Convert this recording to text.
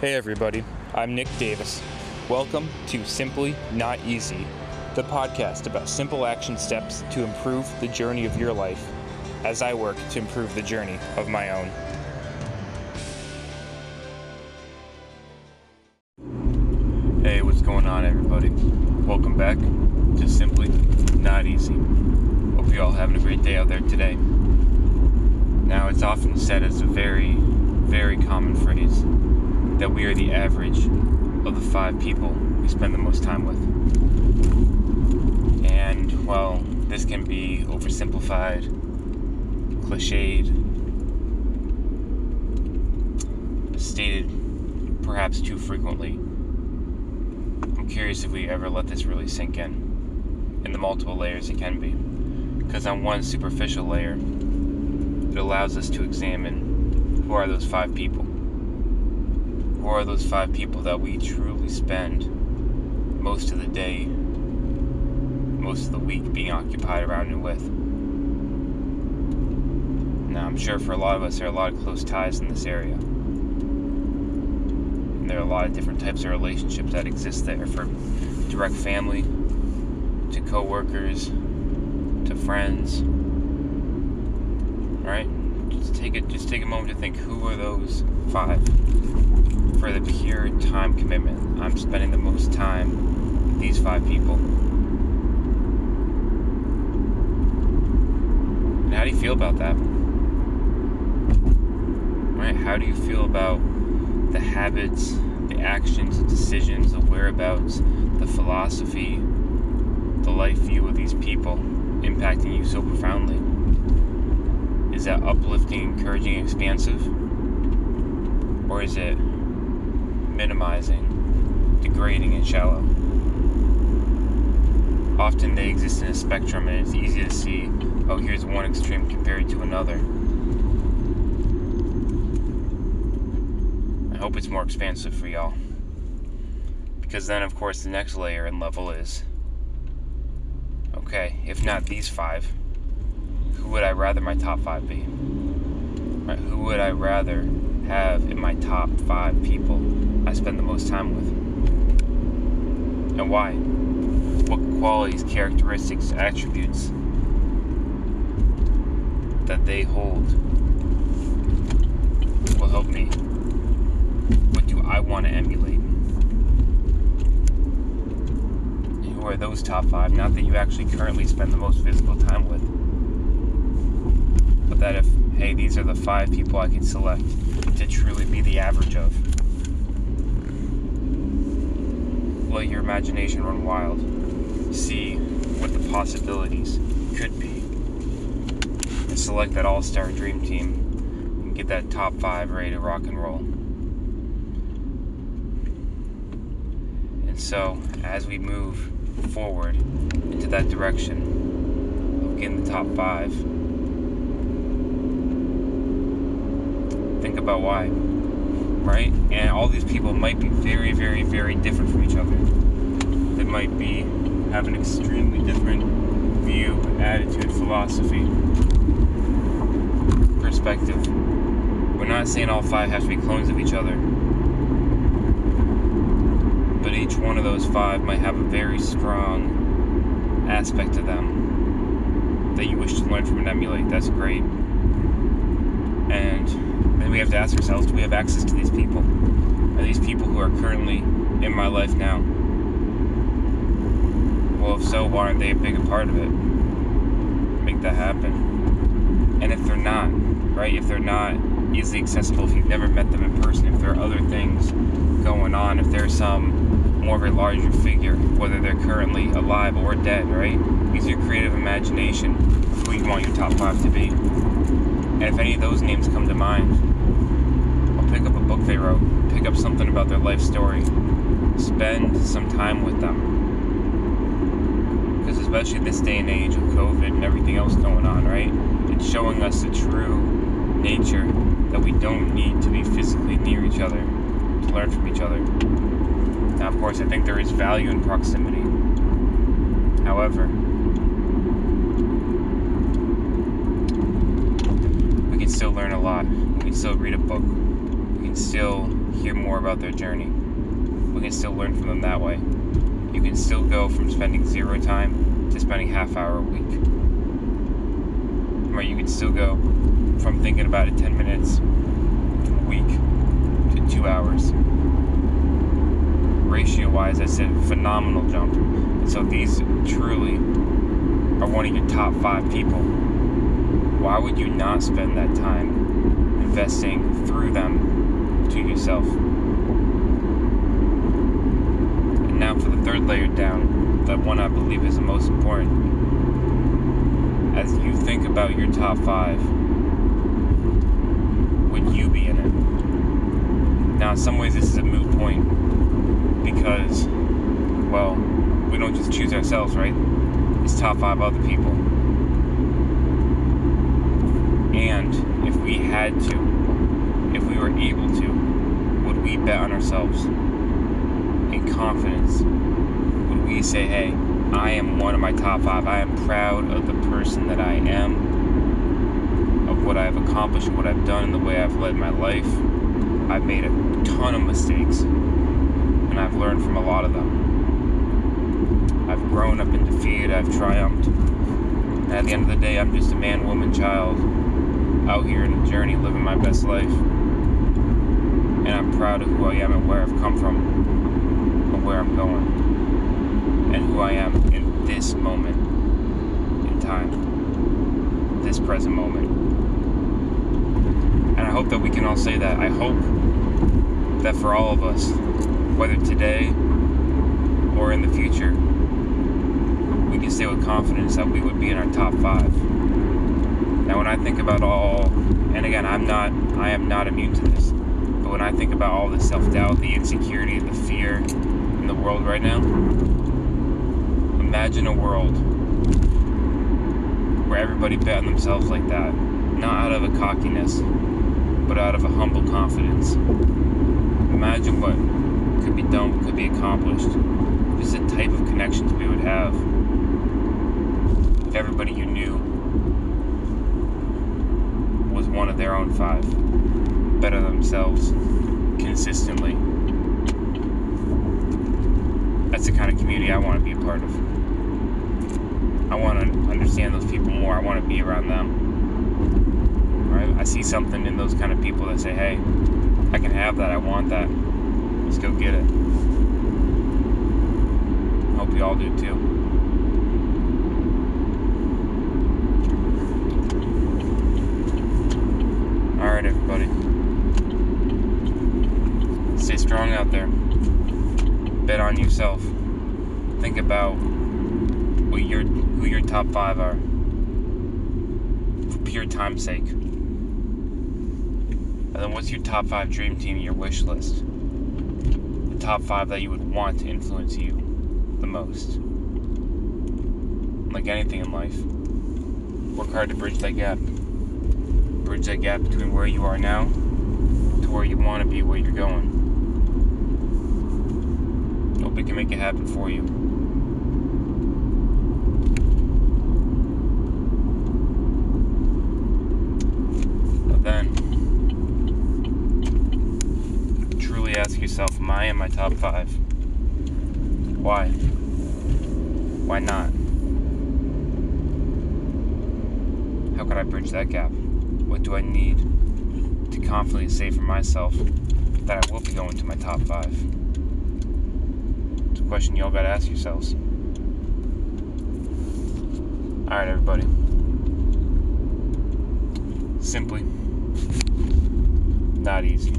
Hey everybody, I'm Nick Davis. Welcome to Simply Not Easy, the podcast about simple action steps to improve the journey of your life as I work to improve the journey of my own. Hey, what's going on, everybody? Welcome back to Simply Not Easy. Hope you're all having a great day out there today. Now, it's often said as a very, very common phrase that we are the average of the five people we spend the most time with. And while this can be oversimplified, cliched, stated perhaps too frequently, I'm curious if we ever let this really sink in, in the multiple layers it can be. Because on one superficial layer, it allows us to examine who are those five people who are those five people that we truly spend most of the day, most of the week being occupied around and with? Now, I'm sure for a lot of us, there are a lot of close ties in this area. And there are a lot of different types of relationships that exist there from direct family, to coworkers, to friends. Right? Just take it. Just take a moment to think. Who are those five? for the pure time commitment. I'm spending the most time with these five people. And how do you feel about that? Right? How do you feel about the habits, the actions, the decisions, the whereabouts, the philosophy, the life view of these people impacting you so profoundly? Is that uplifting, encouraging, expansive? Or is it minimizing, degrading, and shallow. Often they exist in a spectrum, and it's easy to see oh, here's one extreme compared to another. I hope it's more expansive for y'all. Because then, of course, the next layer and level is okay, if not these five, who would I rather my top five be? Right, who would I rather have in my top five people I spend the most time with. And why? What qualities, characteristics, attributes that they hold will help me? What do I want to emulate? Who are those top five? Not that you actually currently spend the most physical time with, that if, hey, these are the five people I can select to truly be the average of. Let your imagination run wild. See what the possibilities could be. And select that all star dream team and get that top five ready to rock and roll. And so, as we move forward into that direction of getting the top five, think about why right? And all these people might be very, very, very different from each other. They might be have an extremely different view, attitude, philosophy, perspective. We're not saying all five have to be clones of each other. But each one of those five might have a very strong aspect to them that you wish to learn from and emulate. That's great. And then we have to ask ourselves do we have access to these people? Are these people who are currently in my life now? Well, if so, why aren't they a bigger part of it? Make that happen. And if they're not, right? If they're not easily accessible, if you've never met them in person, if there are other things going on, if there's some more of a larger figure, whether they're currently alive or dead, right? Use your creative imagination who you want your top five to be. And if any of those names come to mind, pick up a book they wrote, pick up something about their life story, spend some time with them. Because especially this day and age of COVID and everything else going on, right? It's showing us the true nature that we don't need to be physically near each other to learn from each other. Now, of course, I think there is value in proximity. However, we can still learn a lot. We can still read a book. We can still hear more about their journey. We can still learn from them that way. You can still go from spending zero time to spending half hour a week. Or You can still go from thinking about it 10 minutes a week to two hours. Ratio wise, that's a phenomenal jump. And so these truly are one of your top five people. Why would you not spend that time investing through them to yourself? And now for the third layer down, that one I believe is the most important. As you think about your top five, would you be in it? Now, in some ways, this is a moot point because, well, we don't just choose ourselves, right? It's top five other people. And if we had to, we able to, would we bet on ourselves in confidence? Would we say, hey, I am one of my top five. I am proud of the person that I am, of what I've accomplished, what I've done, and the way I've led my life. I've made a ton of mistakes, and I've learned from a lot of them. I've grown, I've been defeated, I've triumphed. And at the end of the day, I'm just a man, woman, child out here in the journey, living my best life. And I'm proud of who I am and where I've come from, and where I'm going, and who I am in this moment in time, this present moment. And I hope that we can all say that. I hope that for all of us, whether today or in the future, we can say with confidence that we would be in our top five. Now, when I think about all, and again, I'm not, I am not immune to this, but when I think about all the self doubt, the insecurity, the fear in the world right now, imagine a world where everybody bet on themselves like that, not out of a cockiness, but out of a humble confidence. Imagine what could be done, what could be accomplished, just the type of connections we would have if everybody you knew was one of their own five, better themselves consistently. That's the kind of community I want to be a part of. I want to understand those people more. I want to be around them. Right? I see something in those kind of people that say, "Hey, I can have that. I want that. Let's go get it." Hope you all do too. All right, everybody. Stay strong out there. Bet on yourself. Think about what your who your top five are for pure time's sake. And then what's your top five dream team, your wish list? The top five that you would want to influence you the most. Like anything in life. Work hard to bridge that gap. Bridge that gap between where you are now to where you want to be, where you're going. We can make it happen for you. But then, truly ask yourself, am I in my top five? Why? Why not? How could I bridge that gap? What do I need to confidently say for myself that I will be going to my top five? It's a question y'all gotta ask yourselves. Alright, everybody. Simply not easy.